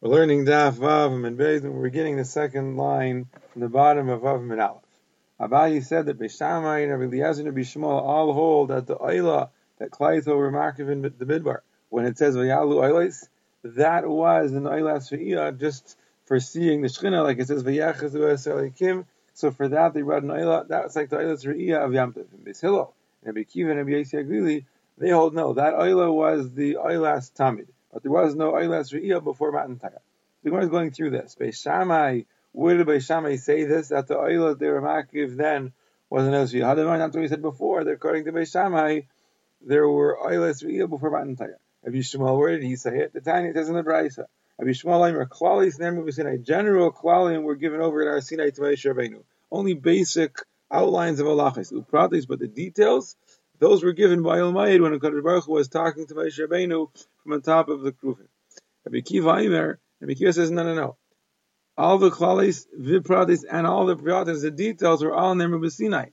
We're learning Daf Vav and Beis, and we're beginning the second line from the bottom of Vav and Aleph. Abayi said that Beishamai and Rabbi Eliezer and Bishmal all hold that the Oila that Klaito were markiv in the Midbar, when it says Vayalu Oilas, that was an Oilas Ve'iyah just for seeing the Shechina, like it says Vayachazu Eselikim. So for that they read an Oila, that's like the Oilas Ve'iyah of Yamtiv. And Beis and Rabbi and Rabbi Yisrael they hold no, that Oila was the Oilas Tamid. But there was no Eilas Re'iyah before Matan Torah. The Gemara is going through this. Beis Shammai, where did Beis Shammai say this? That the Eilas they were makiv then was an Eilas Re'iyah. That's what we said before. That according to Beis Shammai, there were Eilas Re'iyah before Matan Torah. Rabbi Yishmael, where did he say it? The Tanya says in the Brisa. Rabbi Yishmael, Aimer, Klalis, Nermu, Sinai. General Klalim were given over in our Sinai to Moshe. Only basic outlines of halachas, upratis, but the details, those were given by Elmayed when Hakadosh Baruch Hu was talking to Moshe Rabbeinu from on top of the Kruvim. Rabbi Kiva Aimer, Rabbi Kiva says, no, no, no. All the klalis, vipratis, and all the priatis, the details were all in their Sinai.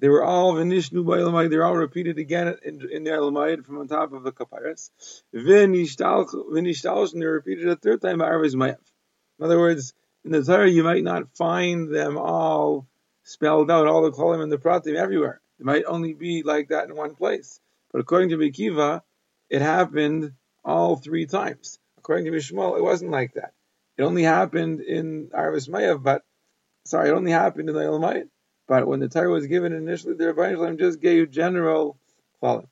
They were all vinishnu by Elamai. They're all repeated again in, in the Elamai from on top of the kaparas. Vinishtalsh, and they're repeated a third time by Arvis Mayav. In other words, in the Torah, you might not find them all spelled out, all the klalim and the pratim everywhere. It might only be like that in one place. But according to Bekiva, it happened all three times. According to Mishmal, it wasn't like that. It only happened in Arvis Mayav, but sorry, it only happened in the Elamayit. But when the Torah was given initially, the Rabbi just gave general. Right,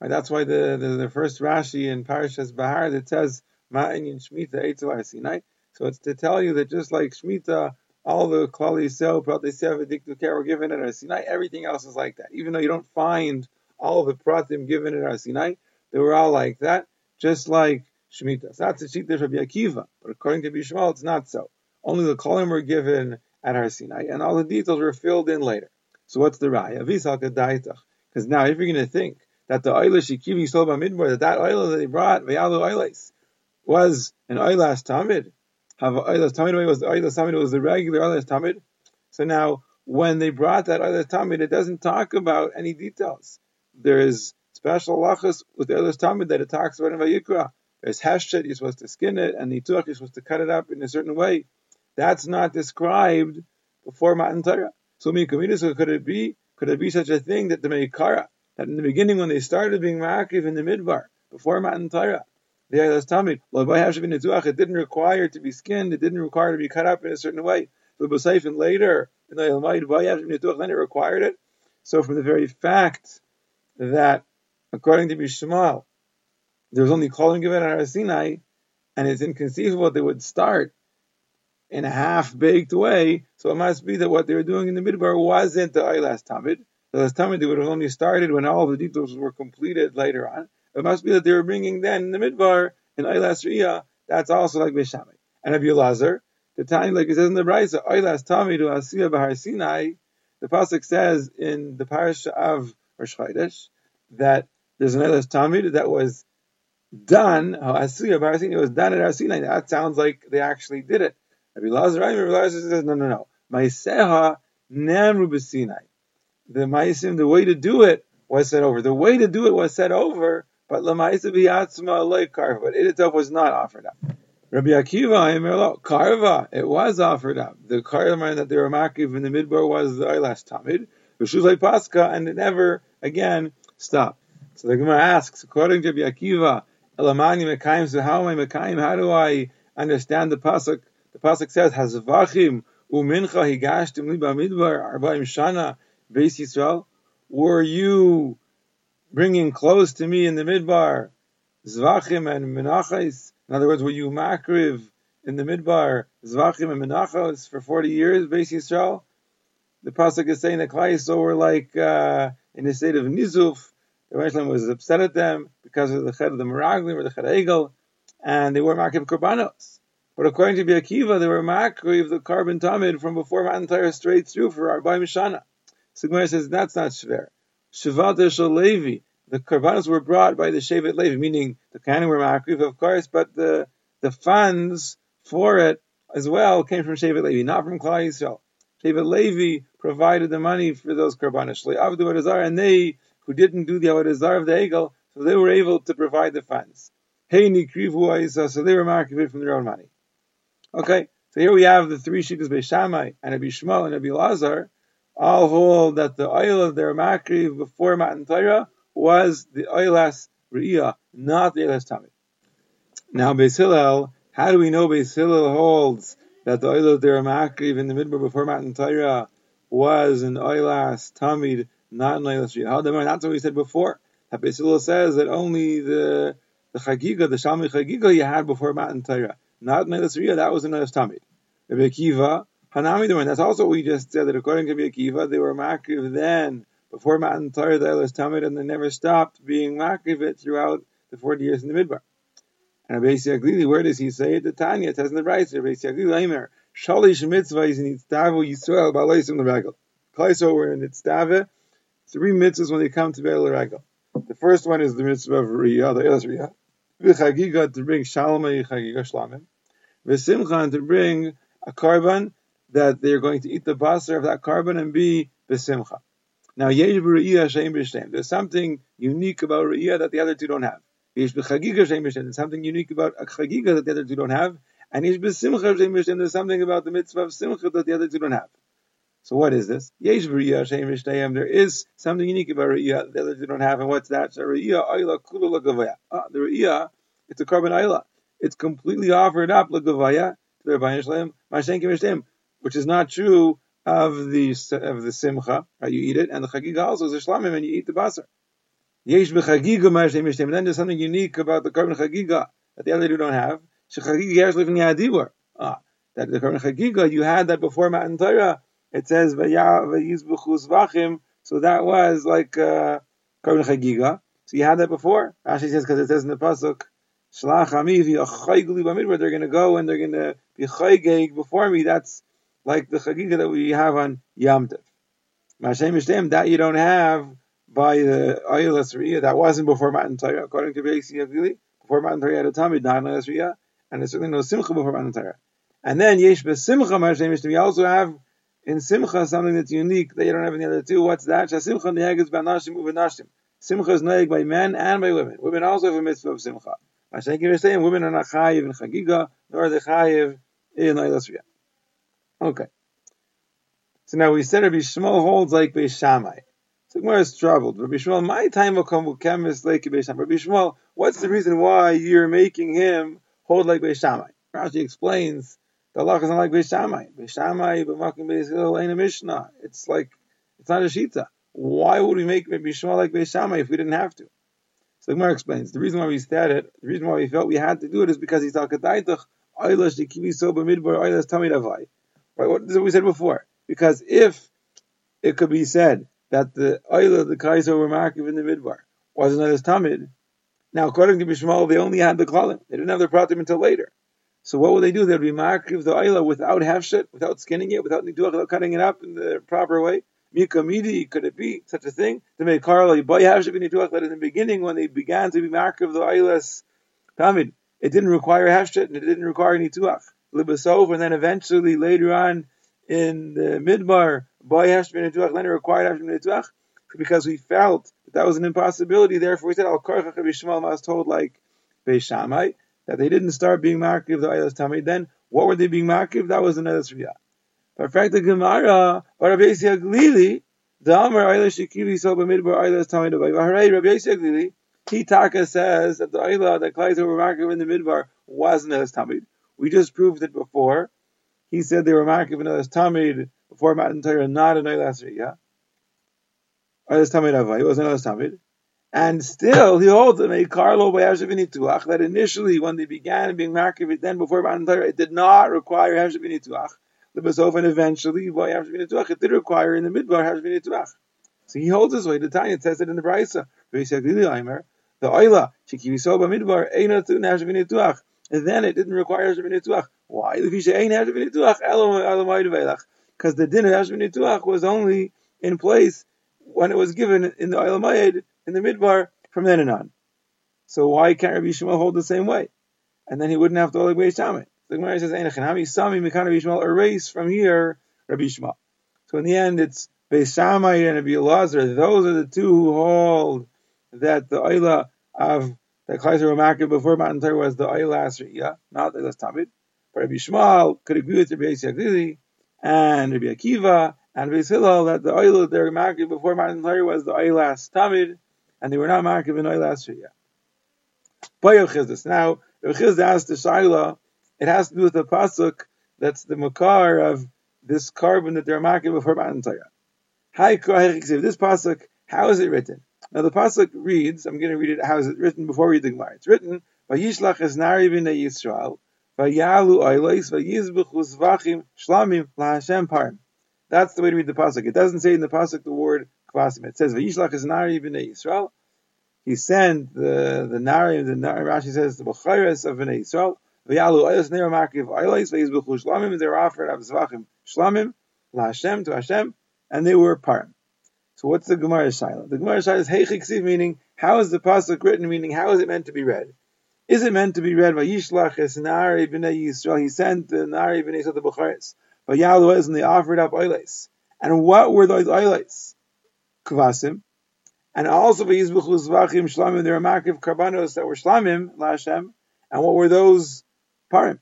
that's why the, the, the, first Rashi in Parashas Bahar that says Ma'in Shmita Eitzavar Sinai. So it's to tell you that just like Shmita, all the Klali Sel, Pratisel, Diktu were given at Ar Sinai, everything else is like that. Even though you don't find all the Pratim given at Ar Sinai, they were all like that, just like Shemitah. So that's a Shita Rabbi Akiva, but according to Bishmal, it's not so. Only the Kolim were given at Har Sinai, and all the details were filled in later. So what's the Raya? Because now, if you're going to think that the Oila Shikivi Soba Midbar, that that Oila that they brought, Vayalu Oilas, was an Oilas Tamid, have Oilas Tamid was the Oilas Tamid was the regular Oilas Tamid. So now, when they brought that Oilas Tamid, it doesn't talk about any details. There is special lachas with the other Talmud that it talks about in Vayikra. There's heshet, you're supposed to skin it, and nituach, you're supposed to cut it up in a certain way. That's not described before Matan Torah. So, so could it be? Could it be such a thing that the Meikara, that in the beginning when they started being Ma'akiv in the Midbar, before Matan Torah, the Aylas Talmud, it didn't require to be skinned, it didn't require to be cut up in a certain way. So, and later, in the Aylamayid, then it required it. So, from the very fact that according to Bishmal, there was only calling given at Har Sinai, and it's inconceivable they would start in a half-baked way. So it must be that what they were doing in the midbar wasn't the Eilas Tamid. The Eilas Tamid they would have only started when all the details were completed later on. It must be that they were bringing then in the midbar in Eilas Riyah. That's also like Bishamai. And Rabbi Lazar, the time like it says in the Brisa, Eilas Tamid to Asiya Bahar Sinai. The pasuk says in the parasha of Rosh Chodesh that there's another Talmud that was done, it was done at Har Sinai. That sounds like they actually did it. Rabbi Lazar, Rabbi Lazar says, no, no, no. Maiseha namru b'Sinai. The Maisim, the way to do it was said over. The way to do it was said over, but Lamaisa biyatzma loy karva. But it itself was not offered up. Rabbi Akiva, karva, it was offered up. The karva that they were makiv in the midbar was the Eilas Tamid, Rishulay Pascha, and it never again stopped. So the Gemara asks, according to Rabbi Akiva, Elamani Mekayim, so how am I Mekayim? How do I understand the pasuk? The pasuk says, Hazavachim umincha higashtim li b'midbar arba'im shana beis Yisrael. Were you bringing clothes to me in the midbar, zvachim and menachos? In other words, were you makriv in the midbar, zvachim and menachos for 40 years, beis Yisrael? The pasuk is saying that Klai were like uh, in a state of nizuf, the Rebbe was upset at them because of the head of the Meraglim or the head and they were makriv Korbanos. But according to Biakiva, they were Makriv the carbon tamid from before Matan Torah straight through for Arbaim Mishana. Sigmar says that's not Shver. Shavat Levi, the Korbanos were brought by the Shevet Levi, meaning the Kahanim were Makriv, of course, but the, the funds for it as well came from Shevet Levi, not from Klal Yisrael. Shevet Levi provided the money for those Korbanos. And they who didn't do the Avodah of the Egel, so they were able to provide the funds. Hey Nikrivu so they were makriv from their own money. Okay, so here we have the three shittas by Shammai and Rabbi Yishmael and Rabbi Lazar all hold that the oil of their makriv before Matan Torah was the oilas Riyah, not the oilas Tamid. Now Beis Hillel, how do we know Beis Hillel holds that the oil of their makriv in the midbar before Matan Torah was an oilas Tamid, not an oilas Riyah? How? That's what we said before. That Beis Hillel says that only the the chagiga, the shalmi chagiga you had before Matan Torah, not Neilas Riyah, that was a Neilas Tamid. Rabbi Akiva, Hanami that's also what we just said, that according to Akiva, they were makriv then, before Matan Torah, the Neilas Tamid, and they never stopped being makriv it throughout the 40 years in the Midbar. And Rabbi Aglili, where does he say it? The Tanya, it says in the Brayz, Rabbi Aglili, Aimer, Shalish mitzvahs in Itztavu Yisrael, Balaisim L'Regel. Klaiso were in Itztave, three mitzvahs when they come to Be'el L'Regel. The first one is the mitzvah of Riyah, the Elas Riyah v'chagiga to bring shalomay chagiga shlamim, v'simcha to bring a carbon that they're going to eat the basar of that carbon and be b'simcha. Now. There's something unique about re'iyah that the other two don't have. There's something unique about a chagiga that the other two don't have. And. There's something about the mitzvah of simcha that the other two don't have. So what is this? There is something unique about Riyah the other two don't have, and what's that? Ah, the Riyah, it's a carbon Ayla. It's completely offered up to the Rabbi Mashenkim which is not true of the of the Simcha, right? You eat it, and the Chagiga also is a Shlamim, and you eat the Basar. Yesh b'chagiga ma'ashem then there's something unique about the carbon chagiga that the other two don't have. Shechagiga yesh living yadibur. Ah, that the carbon chagiga you had that before Matan Torah it says vachim. So that was like uh, Korban Chagiga. So you had that before. Rashi says because it says in the pasuk, Shlach Bamidbar. They're going to go and they're going to be chaygeg before me. That's like the Chagiga that we have on Yom Tov. Mashem Mishtem, that you don't have by the Ayelas Riyah. That wasn't before Matan Torah. According to Beisi Yavili, before Matan Torah had a Tamid, not Ayelas Riyah. And there's certainly no Simcha before Matan Torah. And then Yesh Besimcha Mashem Mishtem, you also have in Simcha, something that's unique that you don't have in the other two. What's that? Simcha nehagas b'anashim u'v'nashim. Simcha is noeg by men and by women. Women also have a mitzvah of Simcha. Mashiach is saying women are not chayiv in chagiga, nor are they chayiv in Eilas Okay. So now we said Rabbi Yishmael holds like Beis Shammai. So Gemara is troubled. Rabbi Yishmael, my time will come with chemist like Beis Shammai. Rabbi Yishmael, what's the reason why you're making him hold like Beis Shammai? Rashi explains the Allah is not like Beis Shammai. Beis Shammai, B'makim Beis Hillel, ain't a Mishnah. It's like, it's not a Shita. Why would we make Beis Shammai like Beis Shammai if we didn't have to? So Gemara explains, the reason why we said it, the reason why we felt we had to do it is because he's Al-Kadaitach, Oylash Dikivi Soba Midbar, Oylash Tamid Avai. Right, what, what we said before. Because if it could be said that the Oyla, the Kaiser were Markiv in the Midbar, wasn't as Tamid, now according to Bishmal, they only had the Klalim. They didn't have the Pratim until later. So what would they do? They would be makriv the oila without hafshet, without skinning it, without nituach, without cutting it up in the proper way. Mika midi, could it be such a thing? To make karla boy hefshet nituach that in the beginning when they began to be makriv the oilas tamid, it didn't require hafshet and it didn't require nituach. Libasov, and then eventually later on in the midbar, boy hefshet nituach, then it required hefshet nituach because we felt that that was an impossibility. Therefore, we said al karchach Yishmael must told like Beishamai that they didn't start being markiv the Eilas Tamid, then what were they being markiv? That was an Eilas Riyah. Perfect Gemara, or Rabbi Glili, the Amar Eilas Shekili so b'midbar Eilas Tamid Hooray, Rabbi Glili, Kitaka says that the Eilah that Klaiser were markiv in the Midbar wasn't Eilas Tamid. We just proved it before. He said they were markiv in Eilas Tamid before Matan Torah, not an Eilas Riyah. Eilas Tamid Avai, it wasn't Eilas Tamid. And still, he holds a Carlo by Hashavinituach that initially, when they began being markiv, then before Matan Torah, it did not require Hashavinituach. The Basov, and eventually, by Hashavinituach, it did require in the midbar Hashavinituach. So he holds his way. The Tanya says it in the Brisa. The Oila, Shikivisoba midbar, Einatun Hashavinituach. Then it didn't require Hashavinituach. Why? Because the din of was only in place when it was given in the Oilamayed in the midbar from then and on. So why can't Rabbi Yishmael hold the same way? And then he wouldn't have to hold like Shammai. The Gemara says, "Einachan Sami Mekan Rabbi Yishmael erase from here Rabbi Yishmael." So in the end, it's Beis Shammai and Rabbi Elazar. Those are the two who hold that the oila of that Klaiser were market before Matan Torah was the Eilas Riyah, not the Eilas Tamid. But Rabbi Yishmael could agree with Rabbi Yisrael and Rabbi Akiva and Rabbi Hillel that the that they were market before Matan Torah was the Eilas Tamid, and they were not market in Eilas Riyah. Boyo Chizdus. Now, Chisda asked the Shaila, it has to do with the pasuk that's the makar of this carbon that they're market before Matan Torah. Hi, this pasuk, how is it written? Now the pasuk reads, I'm going to read it. How is it written before we read the Gemara? It's written, "Vayishlach es nari b'nei Yisrael, vayalu oilos, vayizbuchu zvachim shlamim laHashem parim." That's the way to read the pasuk. It doesn't say in the pasuk the word kvasim. It says, "Vayishlach es nari b'nei Yisrael." He sent the the nari. The nari Rashi says the b'chayres of b'nei Yisrael. Vayalu oilos neir makiv oilos, vayizbuchu shlamim. They were offered of zvachim shlamim laHashem to Hashem, and they were parim. So what's the Gemara Shaila? The Gemara Shaila is Heichiksiv, meaning how is the pasuk written? Meaning how is it meant to be read? Is it meant to be read by Yishlach es Nari b'nei Yisrael? He sent the Nari b'nei Yisrael the Bucharis. By Yalu and they offered up oiles. And what were those oiles? Kvasim. And also by Yizbuchu Zvachim Shlamim, there were makiv karbanos that were Shlamim, Lashem. And what were those? Parim.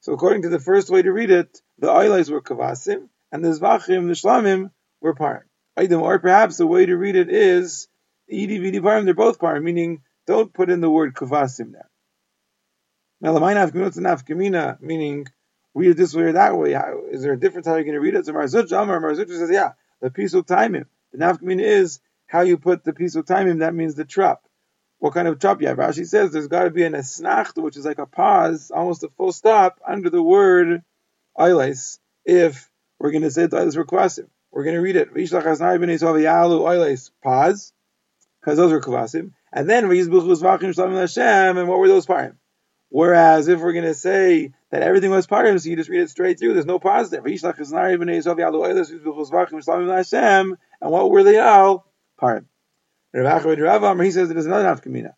So according to the first way to read it, the oiles were kvasim, and the Zvachim, the Shlamim, were Parim or perhaps the way to read it is Edi Vidi Parim, they're both Parim, meaning don't put in the word Kavasim there. Now, Lamaina Nafkamina, meaning read it this way or that way. How, is there a difference how you're going to read it? So Marzuch Amar, Marzuch says, yeah, the Pisuk Taimim. The Nafkamina is how you put the Pisuk Taimim, that means the trap. What kind of trap you have? Rashi says there's got to be an esnacht, which is like a pause, almost a full stop under the word Eiles, if we're going to say the Eiles requasim. We're going to read it. Pause, because those were kavasim. And then and what were those parim? Whereas if we're going to say that everything was parim, so you just read it straight through, there's no pause there. And what were they all? Parim. He says it is another nafkamina.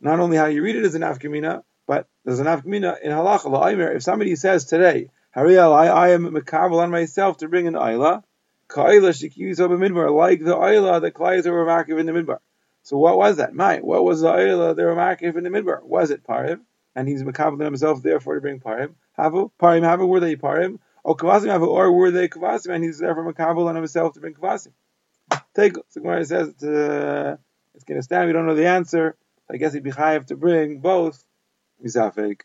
Not only how you read it is an nafkamina, but there's an nafkamina in halacha. If somebody says today, I am makabel on myself to bring an ayla, Kaila Shikiyu Midbar, like the Ayla that Klai were Makiv in the Midbar. So what was that? My, what was the Ayla they were Makiv in the Midbar? Was it Parim? And he's Makabal himself, therefore, to bring Parim. Havu? Parim Havu, were they Parim? Or Kavasim Havu, or were they Kavasim? And he's therefore Makabal on himself to bring Kavasim. Take, so Gemara says uh, it's going to stand, we don't know the answer. I guess he'd be chayiv to bring both. Mizafik.